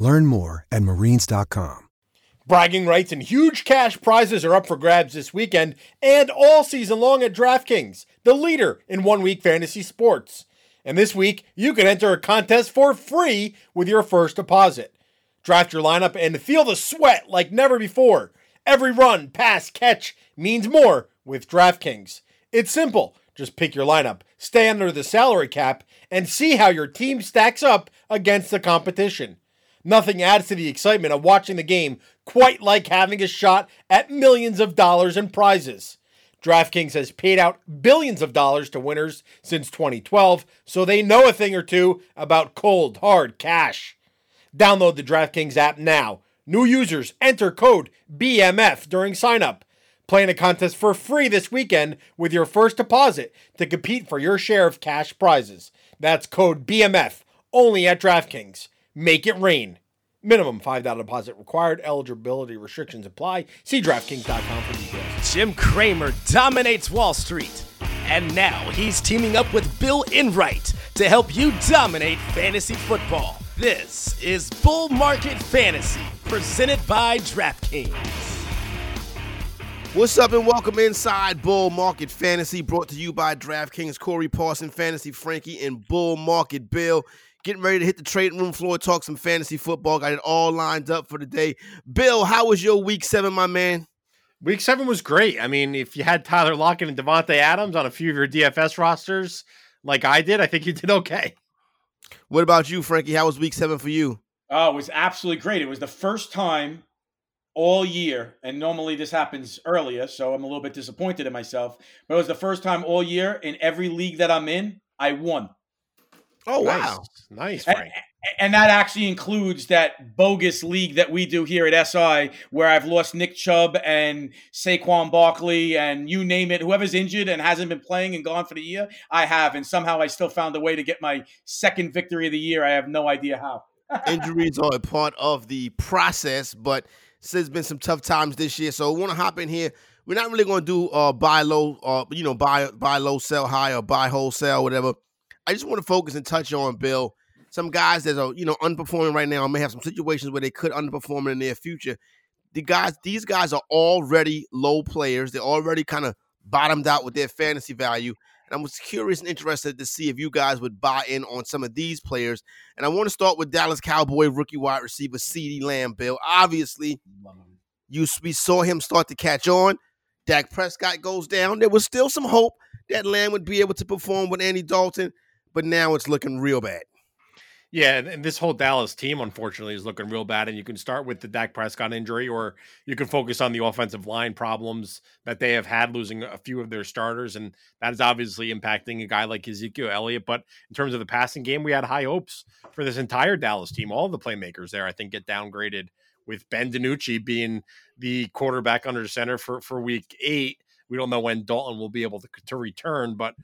Learn more at marines.com. Bragging rights and huge cash prizes are up for grabs this weekend and all season long at DraftKings, the leader in one week fantasy sports. And this week, you can enter a contest for free with your first deposit. Draft your lineup and feel the sweat like never before. Every run, pass, catch means more with DraftKings. It's simple. Just pick your lineup, stay under the salary cap, and see how your team stacks up against the competition. Nothing adds to the excitement of watching the game quite like having a shot at millions of dollars in prizes. DraftKings has paid out billions of dollars to winners since 2012, so they know a thing or two about cold, hard cash. Download the DraftKings app now. New users enter code BMF during signup. Play in a contest for free this weekend with your first deposit to compete for your share of cash prizes. That's code BMF only at DraftKings. Make it rain. Minimum $5 deposit required. Eligibility restrictions apply. See DraftKings.com for details. Jim Cramer dominates Wall Street. And now he's teaming up with Bill Enright to help you dominate fantasy football. This is Bull Market Fantasy, presented by DraftKings. What's up and welcome inside Bull Market Fantasy, brought to you by DraftKings, Corey Parson, Fantasy Frankie, and Bull Market Bill. Getting ready to hit the trading room floor, talk some fantasy football. Got it all lined up for the day. Bill, how was your week seven, my man? Week seven was great. I mean, if you had Tyler Lockett and Davante Adams on a few of your DFS rosters, like I did, I think you did okay. What about you, Frankie? How was week seven for you? Oh, it was absolutely great. It was the first time all year, and normally this happens earlier, so I'm a little bit disappointed in myself. But it was the first time all year in every league that I'm in, I won. Oh nice. wow, nice, And, Frank. and that actually includes that bogus league that we do here at SI, where I've lost Nick Chubb and Saquon Barkley and you name it, whoever's injured and hasn't been playing and gone for the year, I have, and somehow I still found a way to get my second victory of the year. I have no idea how. injuries are a part of the process, but there's been some tough times this year. So we want to hop in here. We're not really going to do uh, buy low, uh, you know, buy buy low, sell high, or buy wholesale, whatever. I just want to focus and touch on Bill. Some guys that are uh, you know underperforming right now may have some situations where they could underperform in the near future. The guys, these guys are already low players. They're already kind of bottomed out with their fantasy value. And I was curious and interested to see if you guys would buy in on some of these players. And I want to start with Dallas Cowboy rookie wide receiver CeeDee Lamb. Bill, obviously, you we saw him start to catch on. Dak Prescott goes down. There was still some hope that Lamb would be able to perform with Andy Dalton, but now it's looking real bad. Yeah, and- this whole Dallas team, unfortunately, is looking real bad. And you can start with the Dak Prescott injury, or you can focus on the offensive line problems that they have had, losing a few of their starters, and that is obviously impacting a guy like Ezekiel Elliott. But in terms of the passing game, we had high hopes for this entire Dallas team. All the playmakers there, I think, get downgraded with Ben DiNucci being the quarterback under center for for Week Eight. We don't know when Dalton will be able to, to return, but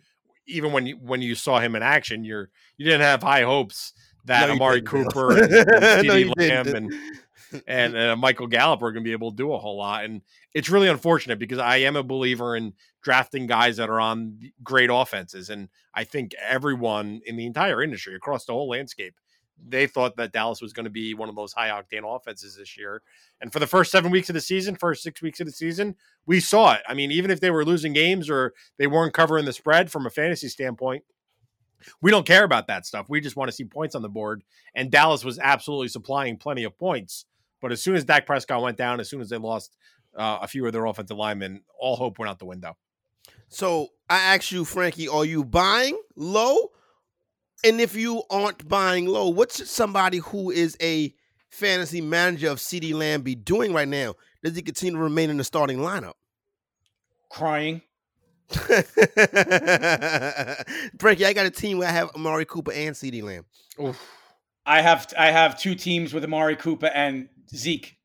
even when you when you saw him in action, you're you didn't have high hopes that No, Amari. Cooper and, and No, Lamb and and uh, Michael Gallup are going to be able to do a whole lot. And it's really unfortunate because I am a believer in drafting guys that are on great offenses. And I think everyone in the entire industry across the whole landscape, they thought that Dallas was going to be one of those high octane offenses this year. And for the first seven weeks of the season, first six weeks of the season, we saw it. I mean, even if they were losing games or they weren't covering the spread from a fantasy standpoint, we don't care about that stuff. We just want to see points on the board. And Dallas was absolutely supplying plenty of points. But as soon as Dak Prescott went down, as soon as they lost uh, a few of their offensive linemen, all hope went out the window. So I ask you, Frankie, are you buying low? And if you aren't buying low, what should somebody who is a fantasy manager of CeeDee Lamb be doing right now? Does he continue to remain in the starting lineup? Crying. Frankie, I got a team where I have Amari Cooper and CeeDee Lamb. I have I have two teams with Amari Cooper and Zeke.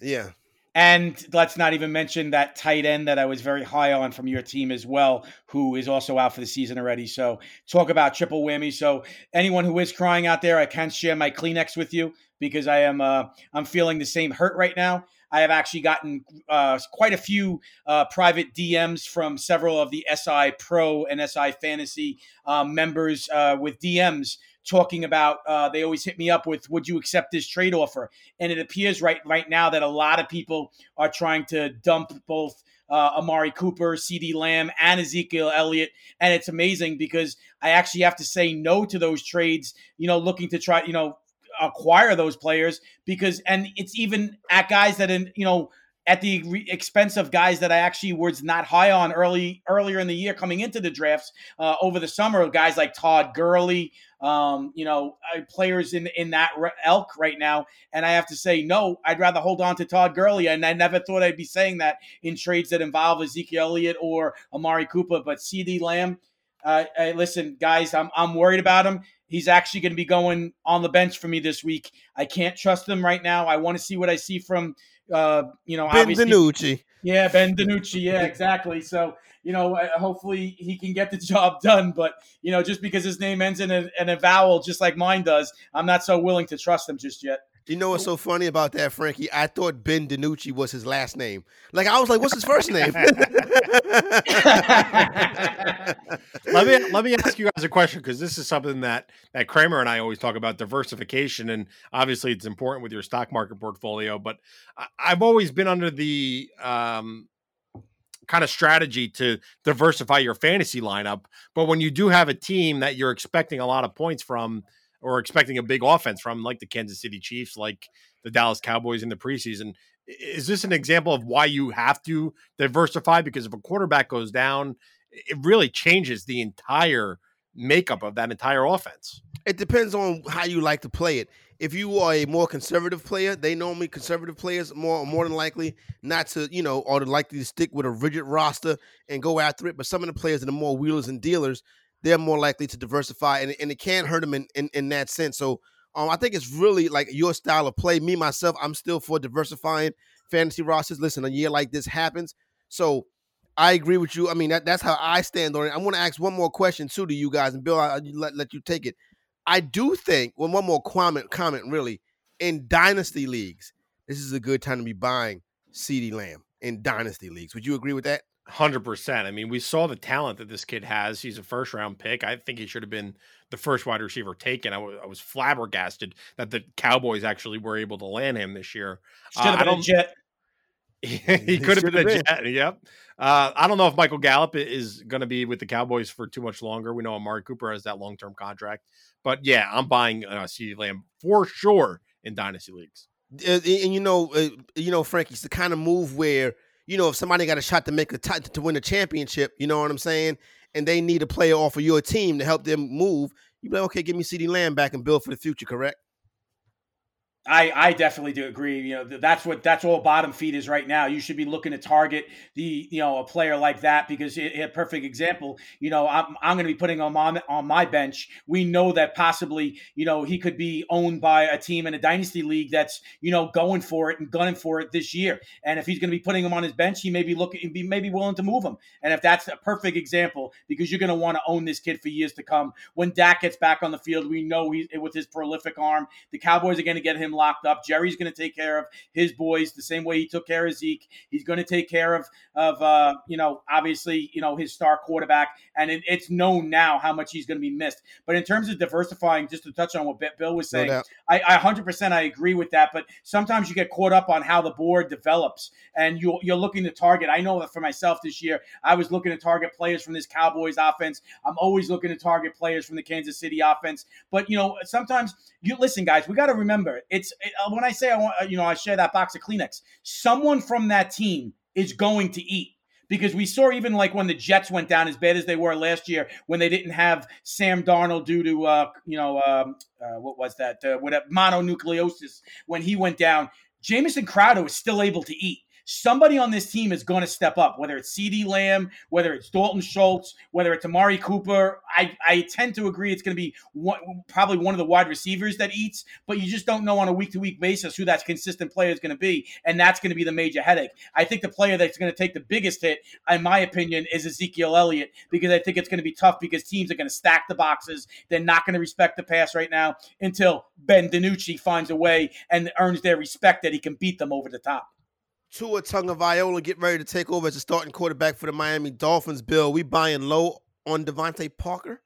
Yeah. And let's not even mention that tight end that I was very high on from your team as well, who is also out for the season already. So talk about triple whammy. So anyone who is crying out there, I can share my Kleenex with you because I am uh, I'm feeling the same hurt right now. I have actually gotten uh, quite a few uh, private DMs from several of the SI Pro and SI Fantasy uh, members uh, with DMs talking about uh, they always hit me up with would you accept this trade offer and it appears right right now that a lot of people are trying to dump both uh, Amari Cooper, CeeDee Lamb, and Ezekiel Elliott. And it's amazing because I actually have to say no to those trades, you know, looking to try, you know, acquire those players because, and it's even at guys that, in, you know, at the re- expense of guys that I actually was not high on early earlier in the year coming into the drafts uh, over the summer. Guys like Todd Gurley, um, you know, uh, players in in that elk right now. And I have to say, no, I'd rather hold on to Todd Gurley. And I never thought I'd be saying that in trades that involve Ezekiel Elliott or Amari Cooper, but CeeDee Lamb. Uh, hey, listen, guys, I'm I'm worried about him. He's actually going to be going on the bench for me this week. I can't trust him right now. I want to see what I see from uh, you know, Ben DiNucci. Yeah, Ben DiNucci. Yeah, exactly. So, you know, uh, hopefully he can get the job done. But, you know, just because his name ends in a, in a vowel, just like mine does, I'm not so willing to trust him just yet. You know what's so funny about that, Frankie? I thought Ben DiNucci was his last name. Like I was like, what's his first name? let me let me ask you guys a question because this is something that that Cramer and I always talk about diversification, and obviously it's important with your stock market portfolio. But I, I've always been under the um, kind of strategy to diversify your fantasy lineup. But when you do have a team that you're expecting a lot of points from or expecting a big offense from, like the Kansas City Chiefs, like the Dallas Cowboys in the preseason. Is this an example of why you have to diversify? Because if a quarterback goes down, it really changes the entire makeup of that entire offense. It depends on how you like to play it. If you are a more conservative player, they normally conservative players more more than likely not to, you know, are likely to stick with a rigid roster and go after it. But some of the players that are more wheelers and dealers, they're more likely to diversify, and, and it can't hurt them in, in, in that sense. So um, I think it's really like your style of play. Me myself, I'm still for diversifying fantasy rosters. Listen, a year like this happens, so I agree with you. I mean, that, that's how I stand on it. I want to ask one more question too to you guys, and Bill, I'll let, let you take it. I do think, well, one more comment, comment really, in dynasty leagues, this is a good time to be buying CeeDee Lamb in dynasty leagues. Would you agree with that? Hundred percent. I mean, we saw the talent that this kid has. He's a first round pick. I think he should have been the first wide receiver taken. I, w- I was flabbergasted that the Cowboys actually were able to land him this year. Should have uh, been a jet. he, he could have been a jet. Yep. Uh, I don't know if Michael Gallup is going to be with the Cowboys for too much longer. We know Amari Cooper has that long term contract, but yeah, I'm buying uh, CeeDee Lamb for sure in dynasty leagues. Uh, and you know, uh, you know, Frank, it's the kind of move where you know, if somebody got a shot to make a t- to win a championship, you know what I'm saying, and they need a player off of your team to help them move, you be like, okay, give me CeeDee Lamb back and build for the future, correct? I, I definitely do agree. You know, that's what that's all bottom feed is right now. You should be looking to target the you know a player like that because it, a perfect example. You know, I'm, I'm going to be putting him on on my bench. We know that possibly you know he could be owned by a team in a dynasty league that's you know going for it and gunning for it this year. And if he's going to be putting him on his bench, he may be looking, be maybe willing to move him. And if that's a perfect example, because you're going to want to own this kid for years to come. When Dak gets back on the field, we know he with his prolific arm, the Cowboys are going to get him locked up. Jerry's going to take care of his boys the same way he took care of Zeke. He's going to take care of of uh, you know obviously you know his star quarterback, and it, it's known now how much he's going to be missed. But in terms of diversifying, just to touch on what Bill was saying, no I, I 100% I agree with that. But sometimes you get caught up on how the board develops, and you you're looking to target. I know that for myself this year, I was looking to target players from this Cowboys offense. I'm always looking to target players from the Kansas City offense. But you know sometimes you listen, guys. We got to remember it's it, uh, when I say I want, uh, you know, I share that box of Kleenex. Someone from that team is going to eat because we saw even like when the Jets went down as bad as they were last year when they didn't have Sam Darnold due to uh, you know um, uh, what was that uh, what mononucleosis when he went down. Jamison Crowder was still able to eat. Somebody on this team is going to step up, whether it's CeeDee Lamb, whether it's Dalton Schultz, whether it's Amari Cooper. I, I tend to agree it's going to be one, probably one of the wide receivers that eats, but you just don't know on a week to week basis who that consistent player is going to be. And that's going to be the major headache. I think the player that's going to take the biggest hit, in my opinion, is Ezekiel Elliott, because I think it's going to be tough because teams are going to stack the boxes. They're not going to respect the pass right now until Ben DiNucci finds a way and earns their respect that he can beat them over the top. Tua Tagovailoa get ready to take over as a starting quarterback for the Miami Dolphins. Bill, we buying low on DeVante Parker?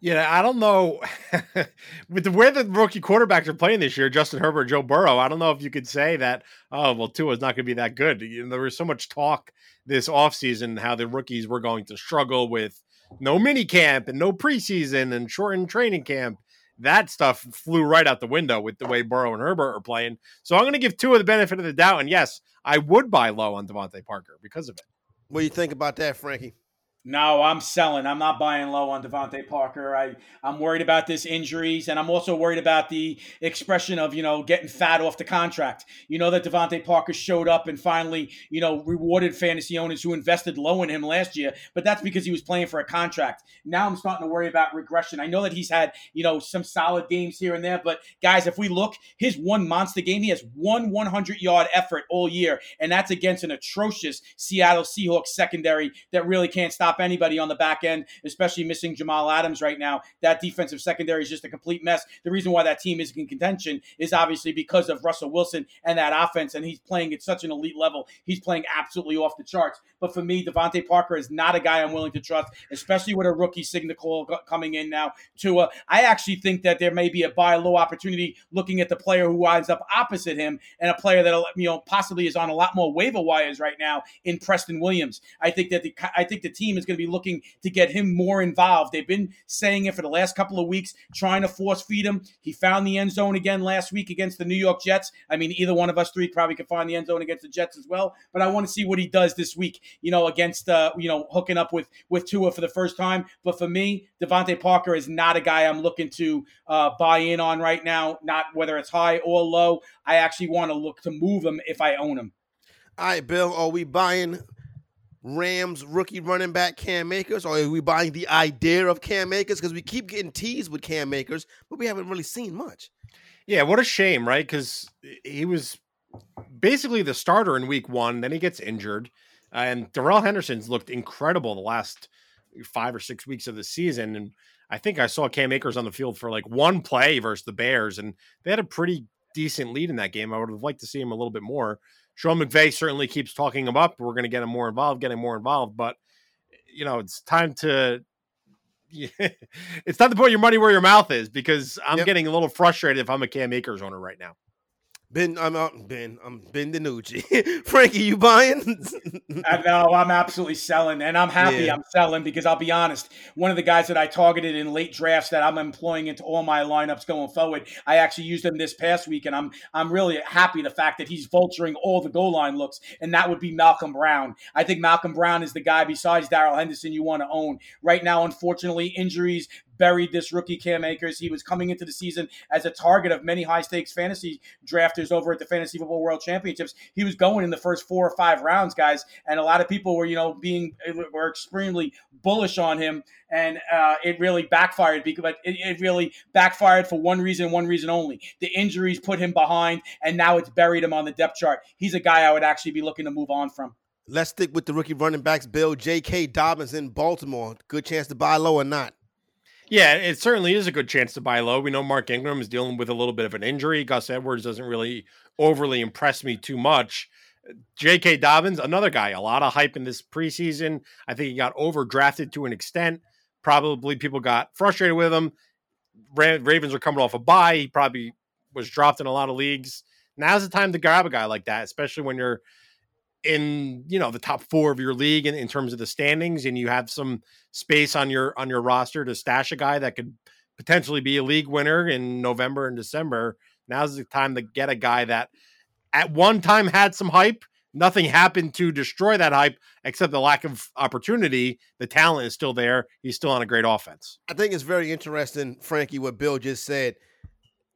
Yeah, I don't know. With the way the rookie quarterbacks are playing this year, Justin Herbert, Joe Burrow, I don't know if you could say that, oh, well, Tua's not going to be that good. You know, there was so much talk this offseason how the rookies were going to struggle with no mini camp and no preseason and shortened training camp that stuff flew right out the window with the way Burrow and Herbert are playing. So I'm going to give two of the benefit of the doubt. And yes, I would buy low on DeVante Parker because of it. What do you think about that, Frankie? No, I'm selling. I'm not buying low on DeVante Parker. I, I'm worried about this injuries, and I'm also worried about the expression of, you know, getting fat off the contract. You know that DeVante Parker showed up and finally, you know, rewarded fantasy owners who invested low in him last year, but that's because he was playing for a contract. Now I'm starting to worry about regression. I know that he's had, you know, some solid games here and there, but guys, if we look, his one monster game, he has one 100 yard effort all year, and that's against an atrocious Seattle Seahawks secondary that really can't stop stop anybody on the back end, especially missing Jamal Adams right now. That defensive secondary is just a complete mess. The reason why that team is in contention is obviously because of Russell Wilson and that offense, and he's playing at such an elite level. He's playing absolutely off the charts. But for me, DeVante Parker is not a guy I'm willing to trust, especially with a rookie signal call coming in now. To uh, I actually think that there may be a buy low opportunity looking at the player who winds up opposite him and a player that you know possibly is on a lot more waiver wires right now in Preston Williams. I think that the I think the team is is going to be looking to get him more involved. They've been saying it for the last couple of weeks, trying to force feed him. He found the end zone again last week against the New York Jets. I mean, either one of us three probably could find the end zone against the Jets as well. But I want to see what he does this week. You know, against uh, you know hooking up with with Tua for the first time. But for me, DeVante Parker is not a guy I'm looking to uh, buy in on right now. Not whether it's high or low. I actually want to look to move him if I own him. All right, Bill, are we buying Rams rookie running back Cam Akers, or are we buying the idea of Cam Akers? Because we keep getting teased with Cam Akers, but we haven't really seen much. Yeah, what a shame, right? Because he was basically the starter in week one, then he gets injured. And Darrell Henderson's looked incredible the last five or six weeks of the season. And I think I saw Cam Akers on the field for like one play versus the Bears, and they had a pretty decent lead in that game. I would have liked to see him a little bit more. Sean McVay certainly keeps talking him up. We're going to get him more involved, getting more involved. But you know, it's time to. it's time to put your money where your mouth is because I'm yep. getting a little frustrated if I'm a Cam Akers owner right now. Ben, I'm out. Ben, I'm Ben DiNucci. Frankie, you buying? I know I'm absolutely selling, and I'm happy yeah. I'm selling because I'll be honest. One of the guys that I targeted in late drafts that I'm employing into all my lineups going forward, I actually used him this past week, and I'm I'm really happy the fact that he's vulturing all the goal line looks, and that would be Malcolm Brown. I think Malcolm Brown is the guy besides Darrell Henderson you want to own right now. Unfortunately, injuries buried this rookie Cam Akers. He was coming into the season as a target of many high stakes fantasy drafters over at the Fantasy Football World Championships. He was going in the first four or five rounds, guys, and a lot of people were, you know, being were extremely bullish on him, and uh, it really backfired. Because, it, it really backfired for one reason, one reason only: the injuries put him behind, and now it's buried him on the depth chart. He's a guy I would actually be looking to move on from. Let's stick with the rookie running backs. Bill J.K. Dobbins in Baltimore. Good chance to buy low or not? Yeah, it certainly is a good chance to buy low. We know Mark Ingram is dealing with a little bit of an injury. Gus Edwards doesn't really overly impress me too much. J.K. Dobbins, another guy, a lot of hype in this preseason. I think he got overdrafted to an extent. Probably people got frustrated with him. Ravens are coming off a bye. He probably was dropped in a lot of leagues. Now's the time to grab a guy like that, especially when you're in you know the top four of your league in, in terms of the standings and you have some space on your on your roster to stash a guy that could potentially be a league winner in November and December now's the time to get a guy that at one time had some hype. Nothing happened to destroy that hype except the lack of opportunity. The talent is still there. He's still on a great offense. I think it's very interesting frankie what bill just said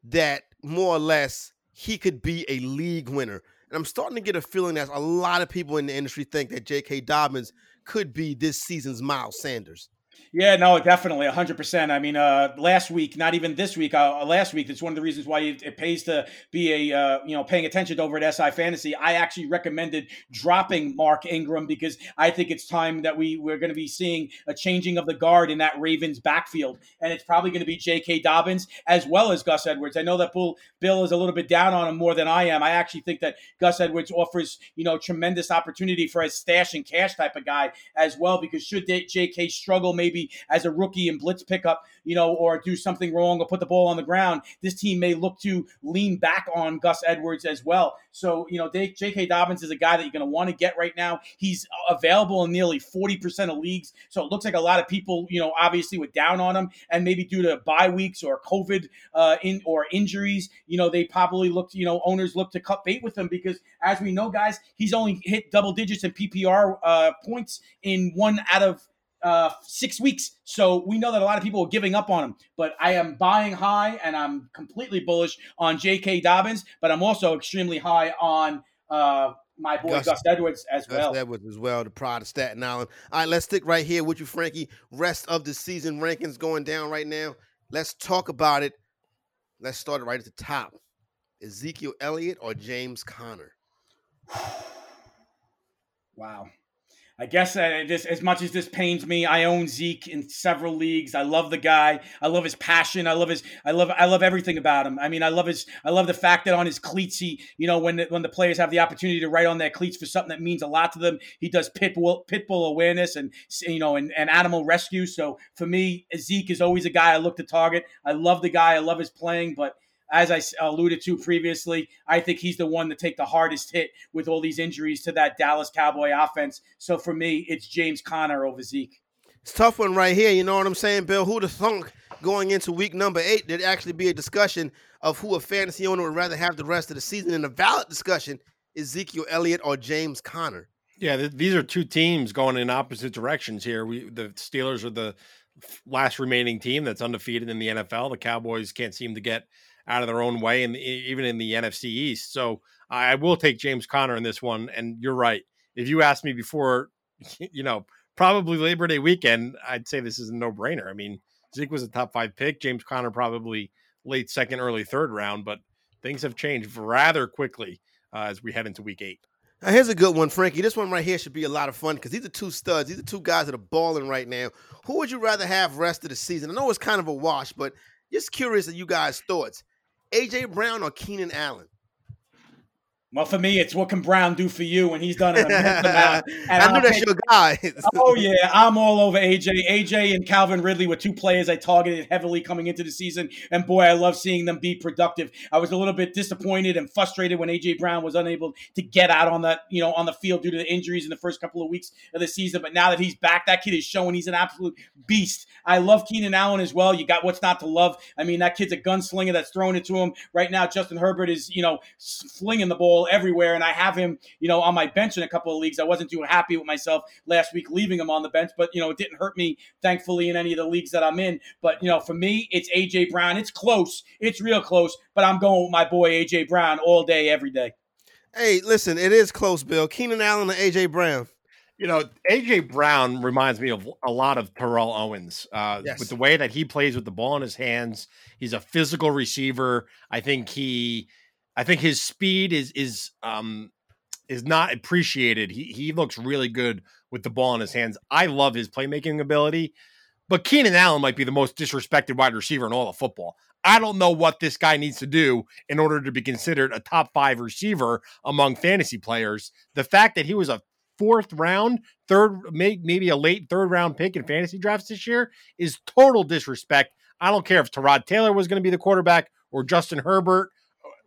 that more or less he could be a league winner And I'm starting to get a feeling that a lot of people in the industry think that J.K. Dobbins could be this season's Miles Sanders. Yeah, no, definitely, hundred percent. I mean, uh, last week, not even this week, uh, last week. It's one of the reasons why it, it pays to be a uh, you know paying attention over at SI Fantasy. I actually recommended dropping Mark Ingram because I think it's time that we we're going to be seeing a changing of the guard in that Ravens backfield, and it's probably going to be J.K. Dobbins as well as Gus Edwards. I know that Bill Bill is a little bit down on him more than I am. I actually think that Gus Edwards offers you know tremendous opportunity for a stash and cash type of guy as well because should J.K. struggle maybe as a rookie and blitz pickup, you know, or do something wrong or put the ball on the ground, this team may look to lean back on Gus Edwards as well. So, you know, J.K. Dobbins is a guy that you're going to want to get right now. He's available in nearly 40% of leagues. So it looks like a lot of people, you know, obviously were down on him and maybe due to bye weeks or COVID uh, in or injuries, you know, they probably looked, you know, owners look to cut bait with him because as we know, guys, he's only hit double digits in PPR uh, points in one out of uh, six weeks. So we know that a lot of people are giving up on him. But I am buying high and I'm completely bullish on J.K. Dobbins, but I'm also extremely high on uh, my boy Gus, Gus Edwards as Gus well. Gus Edwards as well, the pride of Staten Island. All right, let's stick right here with you, Frankie. Rest of the season rankings going down right now. Let's talk about it. Let's start it right at the top. Ezekiel Elliott or James Conner? wow. I guess this, as much as this pains me, I own Zeke in several leagues. I love the guy. I love his passion. I love his. I love. I love everything about him. I mean, I love his. I love the fact that on his cleats, he, you know, when the, when the players have the opportunity to write on their cleats for something that means a lot to them, he does pit bull, pit bull awareness and you know and, and animal rescue. So for me, Zeke is always a guy I look to target. I love the guy. I love his playing, but as I alluded to previously, I think he's the one to take the hardest hit with all these injuries to that Dallas Cowboy offense. So for me, it's James Conner over Zeke. It's tough one right here. You know what I'm saying, Bill? Who'd have thunk going into week number eight there'd actually be a discussion of who a fantasy owner would rather have the rest of the season? And a valid discussion Ezekiel Elliott or James Conner. Yeah, th- these are two teams going in opposite directions here. We the Steelers are the last remaining team that's undefeated in the NFL. The Cowboys can't seem to get out of their own way, and even in the NFC East. So I will take James Conner in this one. And you're right. If you asked me before, you know, probably Labor Day weekend, I'd say this is a no brainer. I mean, Zeke was a top five pick. James Conner probably late second, early third round, but things have changed rather quickly uh, as we head into week eight. Now here's a good one, Frankie. This one right here should be a lot of fun because these are two studs. These are two guys that are balling right now. Who would you rather have rest of the season? I know it's kind of a wash, but just curious of you guys' thoughts. AJ Brown or Keenan Allen? Well, for me, it's what can Brown do for you when he's done it. I knew that's your guy. oh yeah, I'm all over AJ. AJ and Calvin Ridley were two players I targeted heavily coming into the season, and boy, I love seeing them be productive. I was a little bit disappointed and frustrated when AJ Brown was unable to get out on that, you know, on the field due to the injuries in the first couple of weeks of the season. But now that he's back, that kid is showing he's an absolute beast. I love Keenan Allen as well. You got what's not to love. I mean, that kid's a gunslinger that's throwing it to him right now. Justin Herbert is, you know, flinging the ball everywhere. And I have him, you know, on my bench in a couple of leagues. I wasn't too happy with myself last week leaving him on the bench, but, you know, it didn't hurt me, thankfully, in any of the leagues that I'm in. But, you know, for me, it's A.J. Brown. It's close. It's real close, but I'm going with my boy A.J. Brown all day, every day. Hey, listen, it is close, Bill. Keenan Allen and A.J. Brown. You know, AJ Brown reminds me of a lot of Terrell Owens uh, yes. with the way that he plays with the ball in his hands. He's a physical receiver. I think he I think his speed is is um is not appreciated. He he looks really good with the ball in his hands. I love his playmaking ability. But Keenan Allen might be the most disrespected wide receiver in all of football. I don't know what this guy needs to do in order to be considered a top five receiver among fantasy players. The fact that he was a fourth round, third, maybe a late third round pick in fantasy drafts this year is total disrespect. I don't care if Tyrod Taylor was going to be the quarterback or Justin Herbert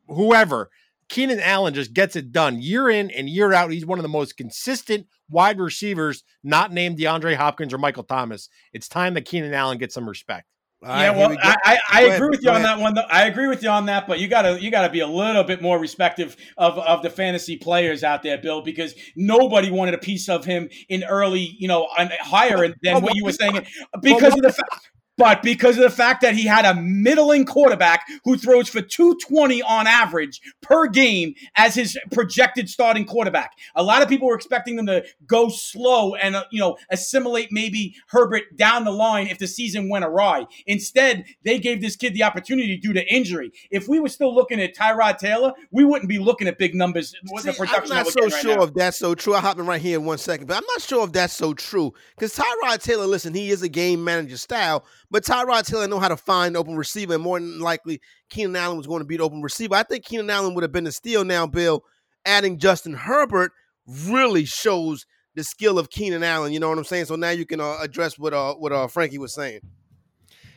whoever. Keenan Allen just gets it done year in and year out. He's one of the most consistent wide receivers, not named DeAndre Hopkins or Michael Thomas. It's time that Keenan Allen gets some respect. yeah, well, we I, I, I agree ahead, with you on that one. Though. I agree with you on that, but you gotta you gotta be a little bit more respective of, of the fantasy players out there, Bill, because nobody wanted a piece of him in early, you know, higher than what you were saying, because of the fact but because of the fact that he had a middling quarterback who throws for 220 on average per game as his projected starting quarterback. A lot of people were expecting them to go slow and uh, you know assimilate maybe Herbert down the line if the season went awry. Instead, they gave this kid the opportunity due to injury. If we were still looking at Tyrod Taylor, we wouldn't be looking at big numbers See, the production. I'm not so we're sure now. if that's so true. I'll hop in right here in one second, but I'm not sure if that's so true. Because Tyrod Taylor, listen, he is a game manager style, but Tyrod Taylor know how to find open receiver, and more than likely, Keenan Allen was going to be the open receiver. I think Keenan Allen would have been the steal now, Bill. Adding Justin Herbert really shows the skill of Keenan Allen. You know what I'm saying? So now you can uh, address what uh, what uh, Frankie was saying.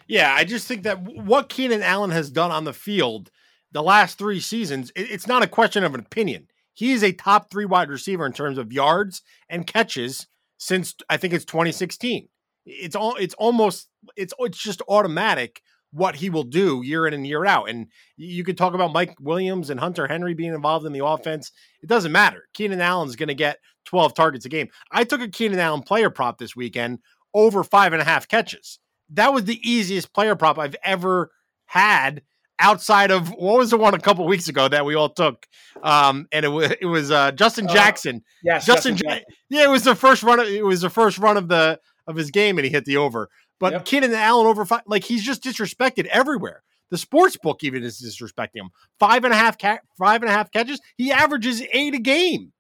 Yeah, I just think that what Keenan Allen has done on the field the last three seasons, it's not a question of an opinion. He is a top three wide receiver in terms of yards and catches since I think it's 2016. It's all it's almost it's it's just automatic what he will do year in and year out. And you could talk about Mike Williams and Hunter Henry being involved in the offense. It doesn't matter. Keenan Allen's going to get 12 targets a game. I took a Keenan Allen player prop this weekend over five and a half catches. That was the easiest player prop I've ever had outside of what was the one a couple weeks ago that we all took um and it was it was uh Justin Uh, Jackson Yes, Justin, Justin Ja- yeah, it was the first run. Of, it was the first run of the of his game, and he hit the over. But Yep. Keenan Allen over five, like he's just disrespected everywhere. The sports book even is disrespecting him. Five and a half ca- five and a half catches. He averages eight a game.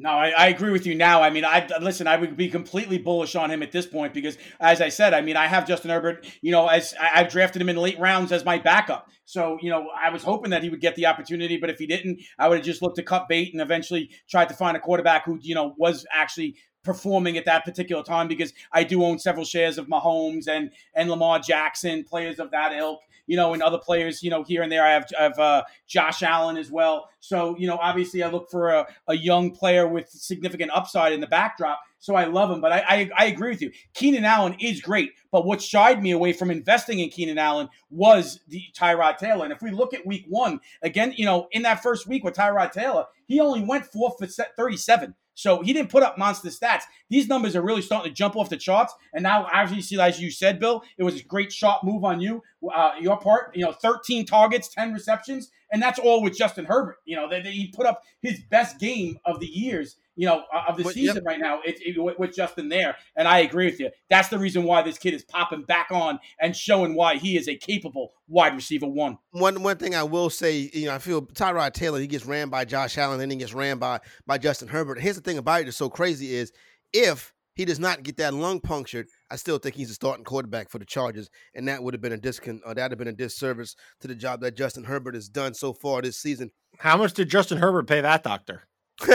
No, I, I agree with you now. I mean, I listen. I would be completely bullish on him at this point because, as I said, I mean, I have Justin Herbert. You know, as I, I've drafted him in late rounds as my backup. So, you know, I was hoping that he would get the opportunity, but if he didn't, I would have just looked to cut bait and eventually tried to find a quarterback who, you know, was actually performing at that particular time because I do own several shares of Mahomes and and Lamar Jackson, players of that ilk, you know, and other players, you know, here and there. I have, I have uh, Josh Allen as well. So, you know, obviously I look for a, a young player with significant upside in the backdrop. So I love him. But I, I, I agree with you. Keenan Allen is great. But what shied me away from investing in Keenan Allen was the Tyrod Taylor. And if we look at week one, again, you know, in that first week with Tyrod Taylor, he only went four for 37. So he didn't put up monster stats. These numbers are really starting to jump off the charts. And now, obviously, see, as you said, Bill, it was a great shot move on you, uh, your part. You know, 13 targets, 10 receptions, and that's all with Justin Herbert. You know, that he put up his best game of the years. You know, uh, of the But, season yep. right now. It, it, with- with Justin there, and I agree with you. That's the reason why this kid is popping back on and showing why he is a capable wide receiver one. One one thing I will say, you know, I feel Tyrod Taylor, he gets ran by Josh Allen, then he gets ran by by Justin Herbert. Here's the thing about it that's so crazy is if he does not get that lung punctured, I still think he's a starting quarterback for the Chargers, and that would have been a discon or that would have been a disservice to the job that Justin Herbert has done so far this season. How much did Justin Herbert pay that doctor?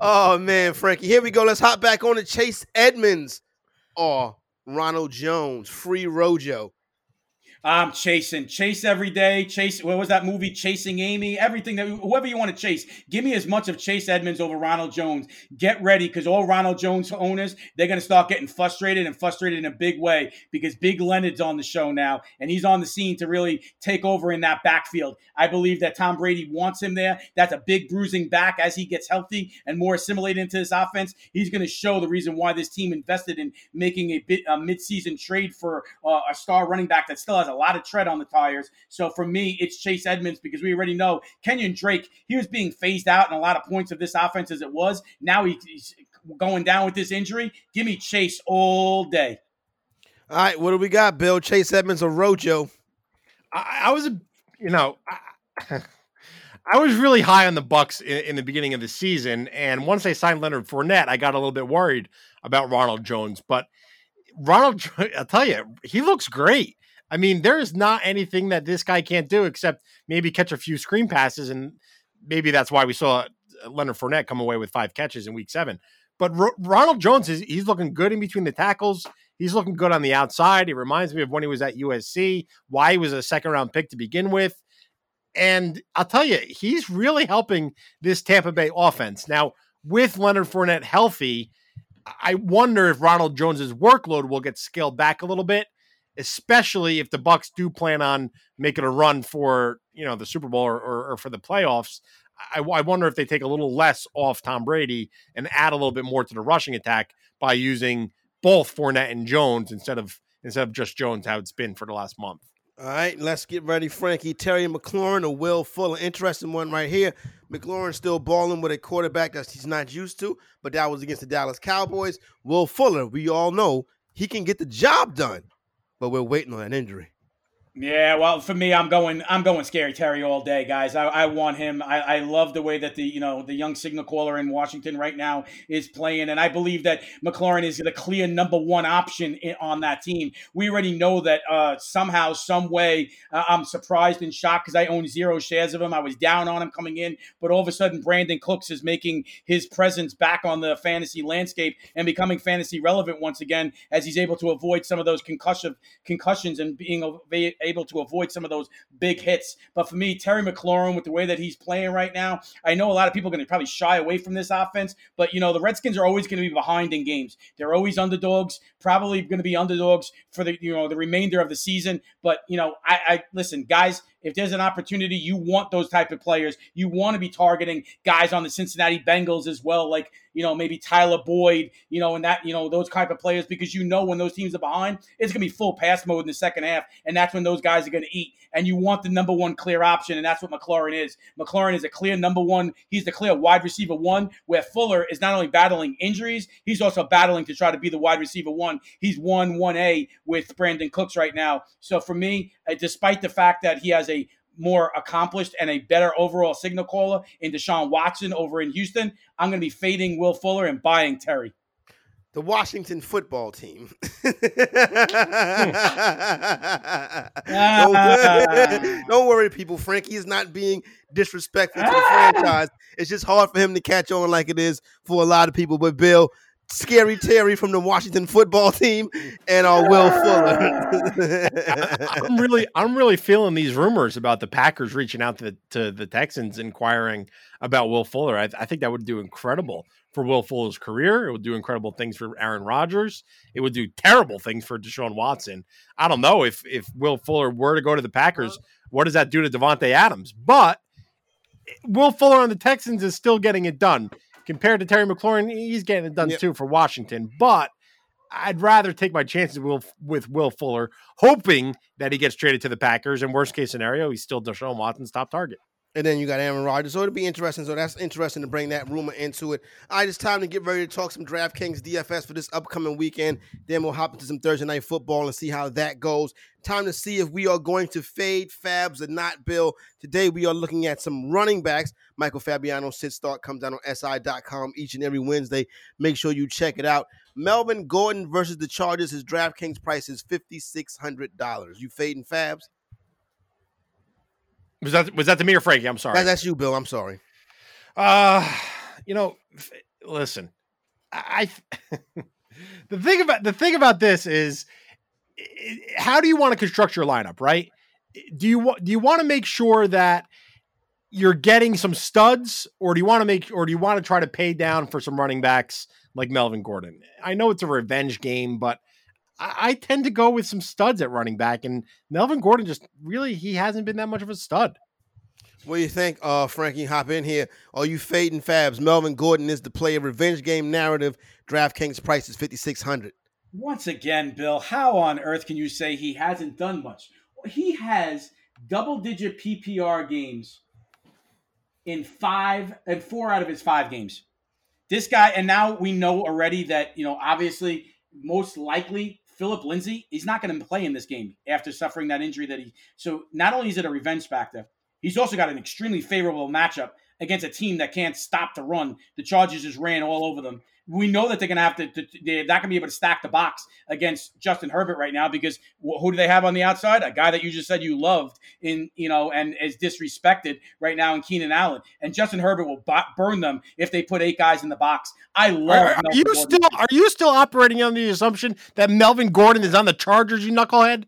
oh man, Frankie. Here we go. Let's hop back on to Chase Edmonds or Ronald Jones. Free Rojo. I'm chasing, chase every day. Chase. What was that movie? Chasing Amy. Everything that whoever you want to chase. Give me as much of Chase Edmonds over Ronald Jones. Get ready because all Ronald Jones owners they're gonna start getting frustrated and frustrated in a big way because Big Leonard's on the show now and he's on the scene to really take over in that backfield. I believe that Tom Brady wants him there. That's a big bruising back as he gets healthy and more assimilated into this offense. He's going to show the reason why this team invested in making a bit a midseason trade for uh, a star running back that still has a lot of tread on the tires. So for me, it's Chase Edmonds because we already know Kenyon Drake. He was being phased out in a lot of points of this offense as it was. Now he, he's going down with this injury. Give me Chase all day. All right, what do we got, Bill? Chase Edmonds or Rojo? I, I was, you know, I, I was really high on the Bucs in, in the beginning of the season, and once they signed Leonard Fournette, I got a little bit worried about Ronald Jones. But Ronald, I'll tell you, he looks great. I mean, there is not anything that this guy can't do except maybe catch a few screen passes, and maybe that's why we saw uh, Leonard Fournette come away with five catches in Week Seven. But Ro- Ronald Jones is he's looking good in between the tackles. He's looking good on the outside. It reminds me of when he was at USC, why he was a second round pick to begin with. And I'll tell you, he's really helping this Tampa Bay offense. Now, with Leonard Fournette healthy, I wonder if Ronald Jones's workload will get scaled back a little bit, especially if the Bucs do plan on making a run for you know the Super Bowl or, or, or for the playoffs. I, I wonder if they take a little less off Tom Brady and add a little bit more to the rushing attack by using both Fournette and Jones instead of instead of just Jones, how it's been for the last month. All right, let's get ready, Frankie. Terry McLaurin or Will Fuller. Interesting one right here. McLaurin still balling with a quarterback that he's not used to, but that was against the Dallas Cowboys. Will Fuller, we all know he can get the job done, but we're waiting on an injury. Yeah, well, for me, I'm going. I'm going scary Terry all day, guys. I, I want him. I, I love the way that the you know the young signal caller in Washington right now is playing, and I believe that McLaurin is the clear number one option in, on that team. We already know that uh, somehow, some way, uh, I'm surprised and shocked because I own zero shares of him. I was down on him coming in, but all of a sudden, Brandin Cooks is making his presence back on the fantasy landscape and becoming fantasy relevant once again as he's able to avoid some of those concussion concussions and being able to avoid some of those big hits. But for me, Terry McLaurin, with the way that he's playing right now, I know a lot of people are going to probably shy away from this offense, but you know the Redskins are always going to be behind in games. They're always underdogs, probably going to be underdogs for the you know the remainder of the season. But you know, I, I listen, guys if there's an opportunity, you want those type of players. You want to be targeting guys on the Cincinnati Bengals as well, like you know maybe Tyler Boyd, you know, and that you know those type of players because you know when those teams are behind, it's gonna be full pass mode in the second half, and that's when those guys are gonna eat. And you want the number one clear option, and that's what McLaurin is. McLaurin is a clear number one. He's the clear wide receiver one, where Fuller is not only battling injuries, he's also battling to try to be the wide receiver one. He's one one A with Brandin Cooks right now. So for me, uh, despite the fact that he has more accomplished and a better overall signal caller in Deshaun Watson over in Houston, I'm going to be fading Will Fuller and buying Terry. The Washington football team. don't, ah. worry, don't worry, people. Frankie is not being disrespectful to the ah. franchise. It's just hard for him to catch on like it is for a lot of people. But Bill, Scary Terry from the Washington football team and uh, Will Fuller. I'm really, I'm really feeling these rumors about the Packers reaching out to the, to the Texans, inquiring about Will Fuller. I, I think that would do incredible for Will Fuller's career. It would do incredible things for Aaron Rodgers. It would do terrible things for Deshaun Watson. I don't know if if Will Fuller were to go to the Packers, what does that do to Davante Adams? But Will Fuller on the Texans is still getting it done compared to Terry McLaurin, he's getting it done yep. too for Washington. But I'd rather take my chances with, with Will Fuller, hoping that he gets traded to the Packers. And worst case scenario, he's still Deshaun Watson's top target. And then you got Aaron Rodgers. So it'll be interesting. So that's interesting to bring that rumor into it. All right, it's time to get ready to talk some DraftKings DFS for this upcoming weekend. Then we'll hop into some Thursday night football and see how that goes. Time to see if we are going to fade Fabs or not, Bill. Today we are looking at some running backs. Michael Fabiano sit start comes down on SI.com each and every Wednesday. Make sure you check it out. Melvin Gordon versus the Chargers. His DraftKings price is $5,600. You fading Fabs? Was that was that to me or Frankie? I'm sorry. That, that's you, Bill. I'm sorry. Uh, you know, f- listen, I, I the thing about the thing about this is how do you want to construct your lineup, right? Do you do you want to make sure that you're getting some studs, or do you want to make, or do you want to try to pay down for some running backs like Melvin Gordon? I know it's a revenge game, but I, I tend to go with some studs at running back, and Melvin Gordon just really he hasn't been that much of a stud. What do you think, uh, Frankie? Hop in here. Are you fading Fabs? Melvin Gordon is the play of revenge game narrative. DraftKings price is fifty six hundred. Once again, Bill, how on earth can you say he hasn't done much? He has double digit PPR games in five and four out of his five games. This guy, and now we know already that, you know, obviously, most likely Phillip Lindsay, he's not going to play in this game after suffering that injury that he. So not only is it a revenge factor, he's also got an extremely favorable matchup against a team that can't stop to run. The Chargers just ran all over them we know that they're going to have to, to, they're not going to be able to stack the box against Justin Herbert right now because who do they have on the outside? A guy that you just said you loved in, you know, and is disrespected right now in Keenan Allen. And Justin Herbert will b- burn them if they put eight guys in the box. I love. Are, are you Gordon. still are you still operating on the assumption that Melvin Gordon is on the Chargers? You knucklehead.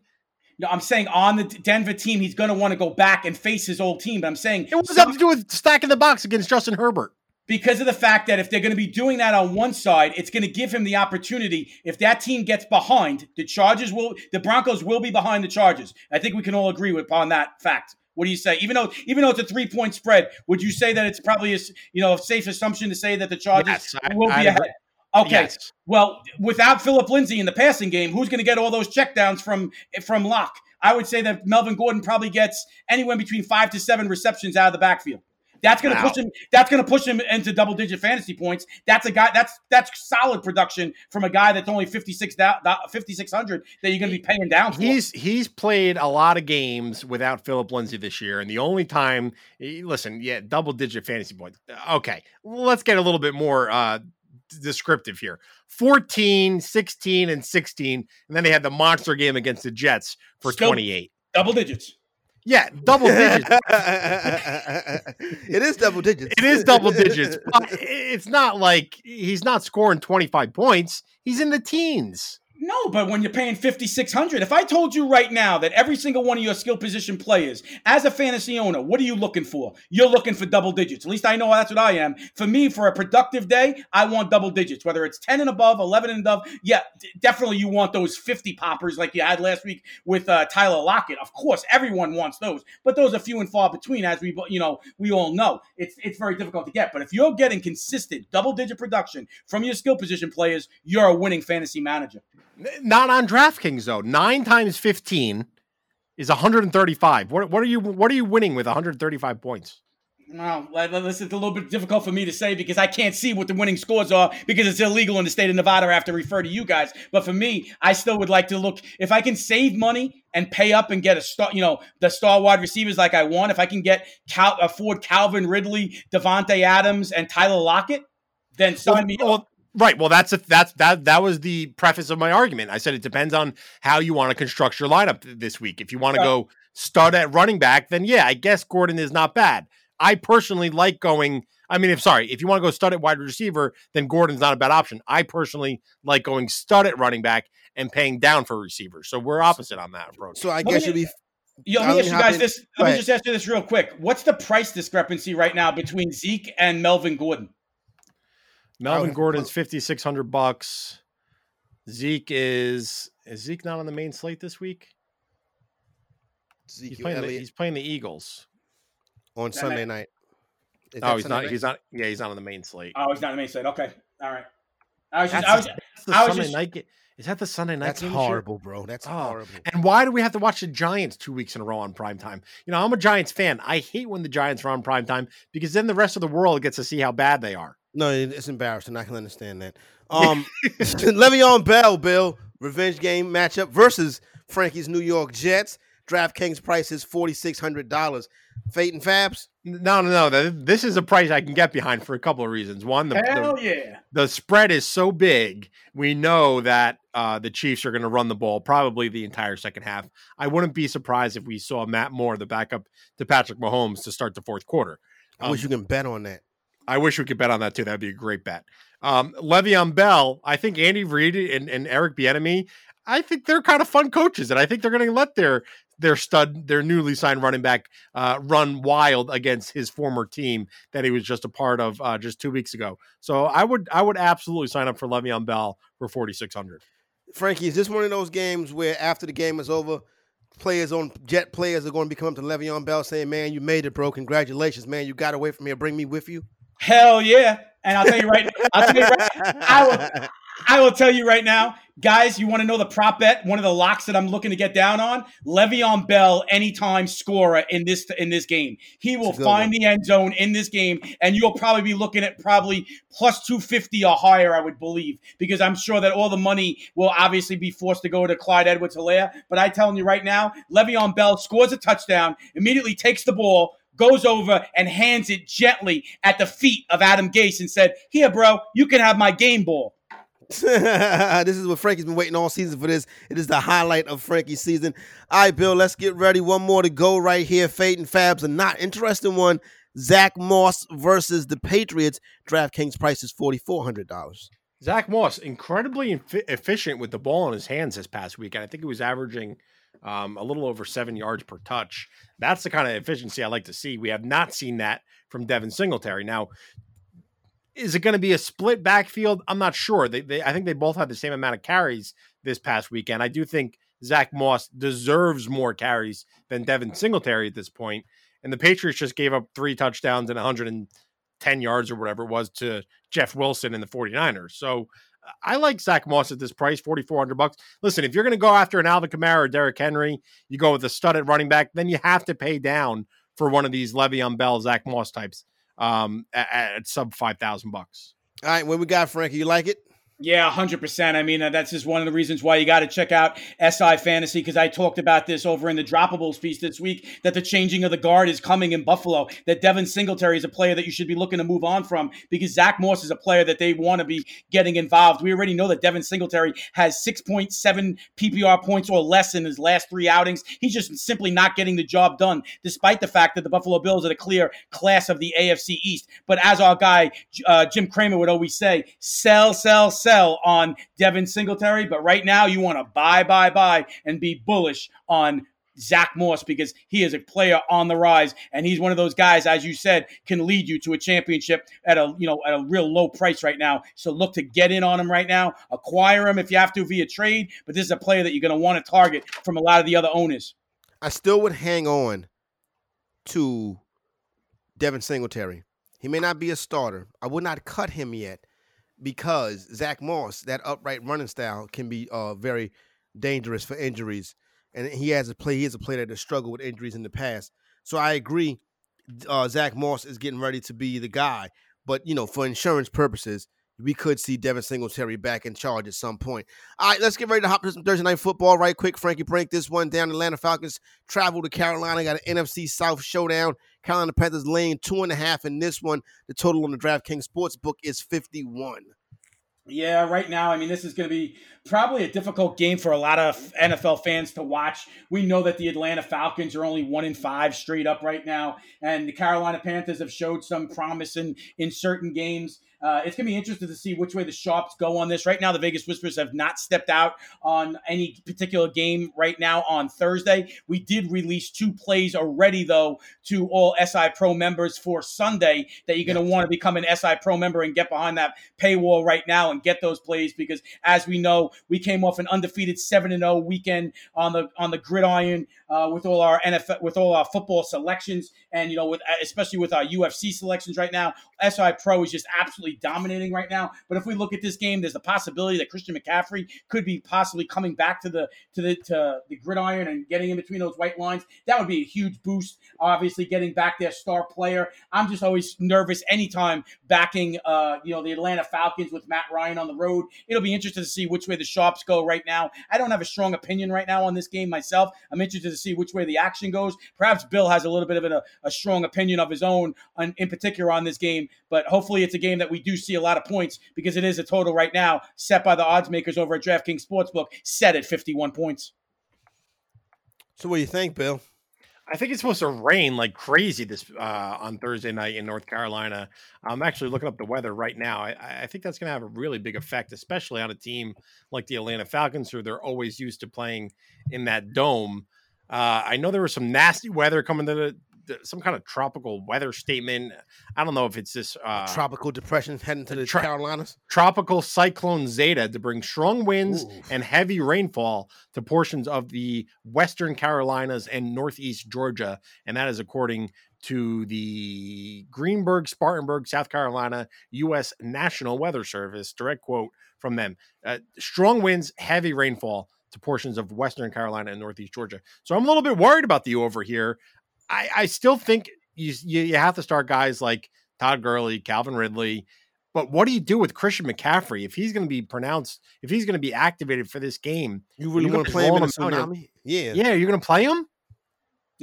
No, I'm saying on the Denver team, he's going to want to go back and face his old team. But I'm saying it was some, to do with stacking the box against Justin Herbert because of the fact that if they're going to be doing that on one side, it's going to give him the opportunity. If that team gets behind, the Chargers will, the Broncos will be behind the Chargers. I think we can all agree upon that fact. What do you say? Even though, even though it's a three point spread, would you say that it's probably a you know a safe assumption to say that the Chargers yes, I, will be I ahead? Okay. Yes. Well, without Phillip Lindsay in the passing game, who's going to get all those checkdowns from from Lock? I would say that Melvin Gordon probably gets anywhere between five to seven receptions out of the backfield. That's going to Wow. push him. That's going to push him into double digit fantasy points. That's a guy. That's that's solid production from a guy that's only 56 5600 that you're going to be paying down for. He's he's played a lot of games without Phillip Lindsay this year, and the only time, eh, listen, yeah, double digit fantasy points. Okay, let's get a little bit more uh descriptive here 14 16 and 16 and then they had the monster game against the jets for Still- 28 double digits. Yeah double digits. It is double digits. it is double digits but it's not like he's not scoring 25 points. He's in the teens No, but when you're paying 5600 if I told you right now that every single one of your skill position players, as a fantasy owner, what are you looking for? You're looking for double digits. At least I know that's what I am. For me, for a productive day, I want double digits, whether it's 10 and above, 11 and above. Yeah, d- definitely you want those 50 poppers like you had last week with uh, Tyler Lockett. Of course, everyone wants those, but those are few and far between, as we you know we all know. It's it's very difficult to get. But if you're getting consistent double digit production from your skill position players, you're a winning fantasy manager. Not on draftkings though 9 times 15 is 135 what, what are you what are you winning with 135 points Well, listen, it's a little bit difficult for me to say because I can't see what the winning scores are because it's illegal in the state of Nevada. I have to refer to you guys. But for me, I still would like to look if I can save money and pay up and get a star, you know, the star wide receivers like I want. If I can get Cal- afford Calvin Ridley, Davante Adams, and Tyler Lockett, then sign me up. Well, right. Well, that's a, that's that that was the preface of my argument. I said it depends on how you want to construct your lineup th- this week. If you want to Right. go start at running back, then yeah, I guess Gordon is not bad. I personally like going. I mean, if sorry, if you want to go start at wide receiver, then Gordon's not a bad option. I personally like going start at running back and paying down for receivers. So we're opposite on that approach. So I me- guess you'll be Yo, let me ask you guys this. Let me just ask you this real quick. What's the price discrepancy right now between Zeke and Melvin Gordon? Oh, Melvin Oh, Gordon's fifty six hundred bucks. Zeke is is Zeke not on the main slate this week? He's playing, the, he's playing the Eagles. on That Sunday may- night. Oh, he's Sunday not. night? He's not. Yeah, he's not on the main slate. Oh, he's not on the main slate. Okay, all right. I was just, That's I was, the- That's the I was Sunday just- night. Is that the Sunday night? That's game horrible, bro. That's Oh, horrible. And why do we have to watch the Giants two weeks in a row on prime time? You know, I'm a Giants fan. I hate when the Giants are on prime time because then the rest of the world gets to see how bad they are. No, it's embarrassing. I can understand that. Um, Le'Veon Bell, Bill, revenge game matchup versus Frankie's New York Jets. DraftKings price is forty six hundred dollars. Fate and Fabs. No, no, no. This is a price I can get behind for a couple of reasons. One, the, the, hell yeah. the spread is so big. We know that uh, the Chiefs are going to run the ball probably the entire second half. I wouldn't be surprised if we saw Matt Moore, the backup to Patrick Mahomes, to start the fourth quarter. I wish you can bet on that. I wish we could bet on that too. That'd be a great bet. Um, Le'Veon Bell, I think Andy Reid and, and Eric Bieniemy, I think they're kind of fun coaches, and I think they're going to let their their stud, their newly signed running back, uh, run wild against his former team that he was just a part of uh, just two weeks ago. So I would I would absolutely sign up for Le'Veon Bell for forty six hundred. Frankie, is this one of those games where after the game is over, players on Jet players are going to be coming to Le'Veon Bell saying, "Man, you made it, bro. Congratulations, man. You got away from here. Bring me with you." Hell yeah. And I'll tell you right, I'll tell you right, I will, I will tell you right now, guys. You want to know the prop bet? One of the locks that I'm looking to get down on: Le'Veon Bell, anytime scorer in this in this game. He will It's a good find one. the end zone in this game, and you'll probably be looking at probably plus two fifty or higher. I would believe because I'm sure that all the money will obviously be forced to go to Clyde Edwards-Helaire. But I telling you right now, Le'Veon Bell scores a touchdown, immediately takes the ball goes over and hands it gently at the feet of Adam Gase and said, Here, bro, you can have my game ball. this is what Frankie's been waiting all season for this. It is the highlight of Frankie's season. All right, Bill, let's get ready. One more to go right here. Fate and Fabs, a not interesting one. Zach Moss versus the Patriots. DraftKings price is $4,400. Zach Moss, incredibly infi- efficient with the ball in his hands this past weekend. I think he was averaging um, a little over seven yards per touch. That's the kind of efficiency I like to see. We have not seen that from Devin Singletary. Now, is it going to be a split backfield? I'm not sure. They, they, I think they both had the same amount of carries this past weekend. I do think Zach Moss deserves more carries than Devin Singletary at this point. And the Patriots just gave up three touchdowns and 110 yards or whatever it was to Jeff Wilson and the 49ers. So I like Zach Moss at this price, 4,400 bucks. Listen, if you're going to go after an Alvin Kamara or Derrick Henry, you go with a studded running back, then you have to pay down for one of these Le'Veon Bell, Zach Moss types um, at, at sub 5,000 bucks. All right, what we got, Frankie? You like it? Yeah, 100%. I mean, uh, that's just one of the reasons why you got to check out SI Fantasy because I talked about this over in the Droppables piece this week that the changing of the guard is coming in Buffalo, that Devin Singletary is a player that you should be looking to move on from because Zach Moss is a player that they want to be getting involved. We already know that Devin Singletary has 6.7 PPR points or less in his last three outings. He's just simply not getting the job done, despite the fact that the Buffalo Bills are the clear class of the AFC East. But as our guy, uh, Jim Cramer, would always say, sell, sell, sell sell on Devin Singletary, but right now you want to buy, buy, buy and be bullish on Zach Moss because he is a player on the rise, and he's one of those guys, as you said, can lead you to a championship at a you know at a real low price right now. So look to get in on him right now, acquire him if you have to via trade. But this is a player that you're going to want to target from a lot of the other owners. I still would hang on to Devin Singletary. He may not be a starter. I would not cut him yet because Zach Moss, that upright running style, can be uh, very dangerous for injuries. And he has a play. He is a player that has struggled with injuries in the past. So I agree. Uh, Zach Moss is getting ready to be the guy. But you know, for insurance purposes, we could see Devin Singletary back in charge at some point. All right, let's get ready to hop to some Thursday night football right quick. Frankie, break this one down. Atlanta Falcons travel to Carolina. Got an NFC South showdown. Carolina Panthers laying two and a half in this one. The total on the DraftKings Sportsbook is 51. Yeah, right now, I mean, this is going to be probably a difficult game for a lot of NFL fans to watch. We know that the Atlanta Falcons are only one in five straight up right now, and the Carolina Panthers have showed some promise in, in certain games. Uh, it's going to be interesting to see which way the shops go on this. Right now, the Vegas Whispers have not stepped out on any particular game right now on Thursday. We did release two plays already, though, to all SI Pro members for Sunday that you're going to want to become an SI Pro member and get behind that paywall right now and get those plays because, as we know, we came off an undefeated seven and zero oh weekend on the on the gridiron uh, with all our NFL with all our football selections and you know with especially with our UFC selections right now. SI Pro is just absolutely dominating right now. But if we look at this game, there's a possibility that Christian McCaffrey could be possibly coming back to the to the to the gridiron and getting in between those white lines. That would be a huge boost. Obviously, getting back their star player. I'm just always nervous anytime backing uh, you know the Atlanta Falcons with Matt Ryan on the road. It'll be interesting to see which way the shops go right now. I don't have a strong opinion right now on this game myself. I'm interested to see which way the action goes. Perhaps Bill has a little bit of a, a strong opinion of his own on, in particular on this game, but hopefully it's a game that we do see a lot of points because it is a total right now set by the odds makers over at DraftKings Sportsbook, set at 51 points. So, what do you think, Bill? I think it's supposed to rain like crazy this uh, on Thursday night in North Carolina. I'm actually looking up the weather right now. I, I think that's going to have a really big effect, especially on a team like the Atlanta Falcons, who they're always used to playing in that dome. Uh, I know there was some nasty weather coming to the, some kind of tropical weather statement. I don't know if it's this uh, tropical depression heading to the Carolinas. Tropical cyclone Zeta to bring strong winds Ooh. and heavy rainfall to portions of the western Carolinas and northeast Georgia, and that is according to the Greenville Spartanburg, South Carolina U.S. National Weather Service. Direct quote from them: uh, "Strong winds, heavy rainfall." to portions of Western Carolina and Northeast Georgia. So I'm a little bit worried about the over here. I, I still think you, you have to start guys like Todd Gurley, Calvin Ridley. But what do you do with Christian McCaffrey if he's going to be pronounced, if he's going to be activated for this game? You really want to play him in a tsunami? Yeah, yeah. You're going to play him.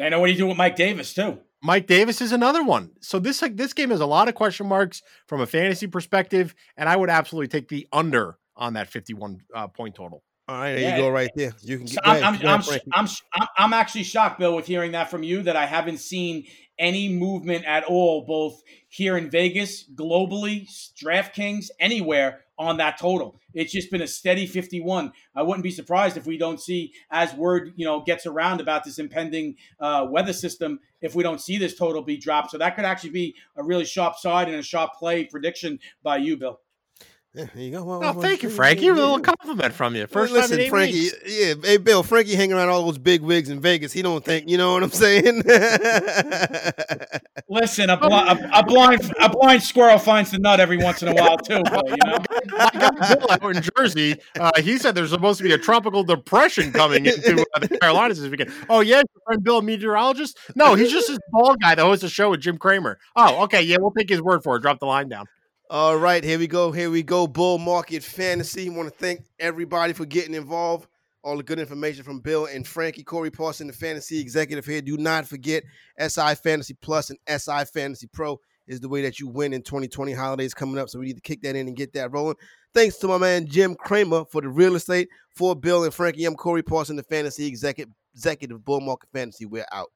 I know what do you do with Mike Davis too. Mike Davis is another one. So this like this game has a lot of question marks from a fantasy perspective, and I would absolutely take the under on that 51 uh, point total. All right, there yeah. you go, right there. You can. So I'm, I'm, I'm, I'm, I'm, I'm actually shocked, Bill, with hearing that from you. That I haven't seen any movement at all, both here in Vegas, globally, DraftKings, anywhere on that total. It's just been a steady 51. I wouldn't be surprised if we don't see, as word you know gets around about this impending uh, weather system, if we don't see this total be dropped. So that could actually be a really sharp side and a sharp play prediction by you, Bill. Yeah, there you go. Well, Oh, well, thank you, yeah, Frankie. yeah, A little compliment from you. Well, First listen, time in eight Frankie. weeks. Yeah, hey Bill, Frankie hanging around all those big wigs in Vegas. He don't think, you know what I'm saying? Listen, a, bli- a, a blind a blind squirrel finds the nut every once in a while too. Bill, you know. My guy Bill out in Jersey, uh, he said there's supposed to be a tropical depression coming into uh, the Carolinas this weekend. Oh, yeah, your friend Bill, a meteorologist? No, he's just this bald guy that hosts a show with Jim Cramer. Oh, okay, yeah, we'll take his word for it. Drop the line down. All right, here we go. Here we go. Bull Market Fantasy. want to thank everybody for getting involved. All the good information from Bill and Frankie. Corey Parson, the fantasy executive here. Do not forget SI Fantasy Plus and SI Fantasy Pro is the way that you win in 2020 holidays coming up. So we need to kick that in and get that rolling. Thanks to my man Jim Cramer for the real estate. For Bill and Frankie, I'm Corey Parson, the fantasy executive, executive Bull Market Fantasy. We're out.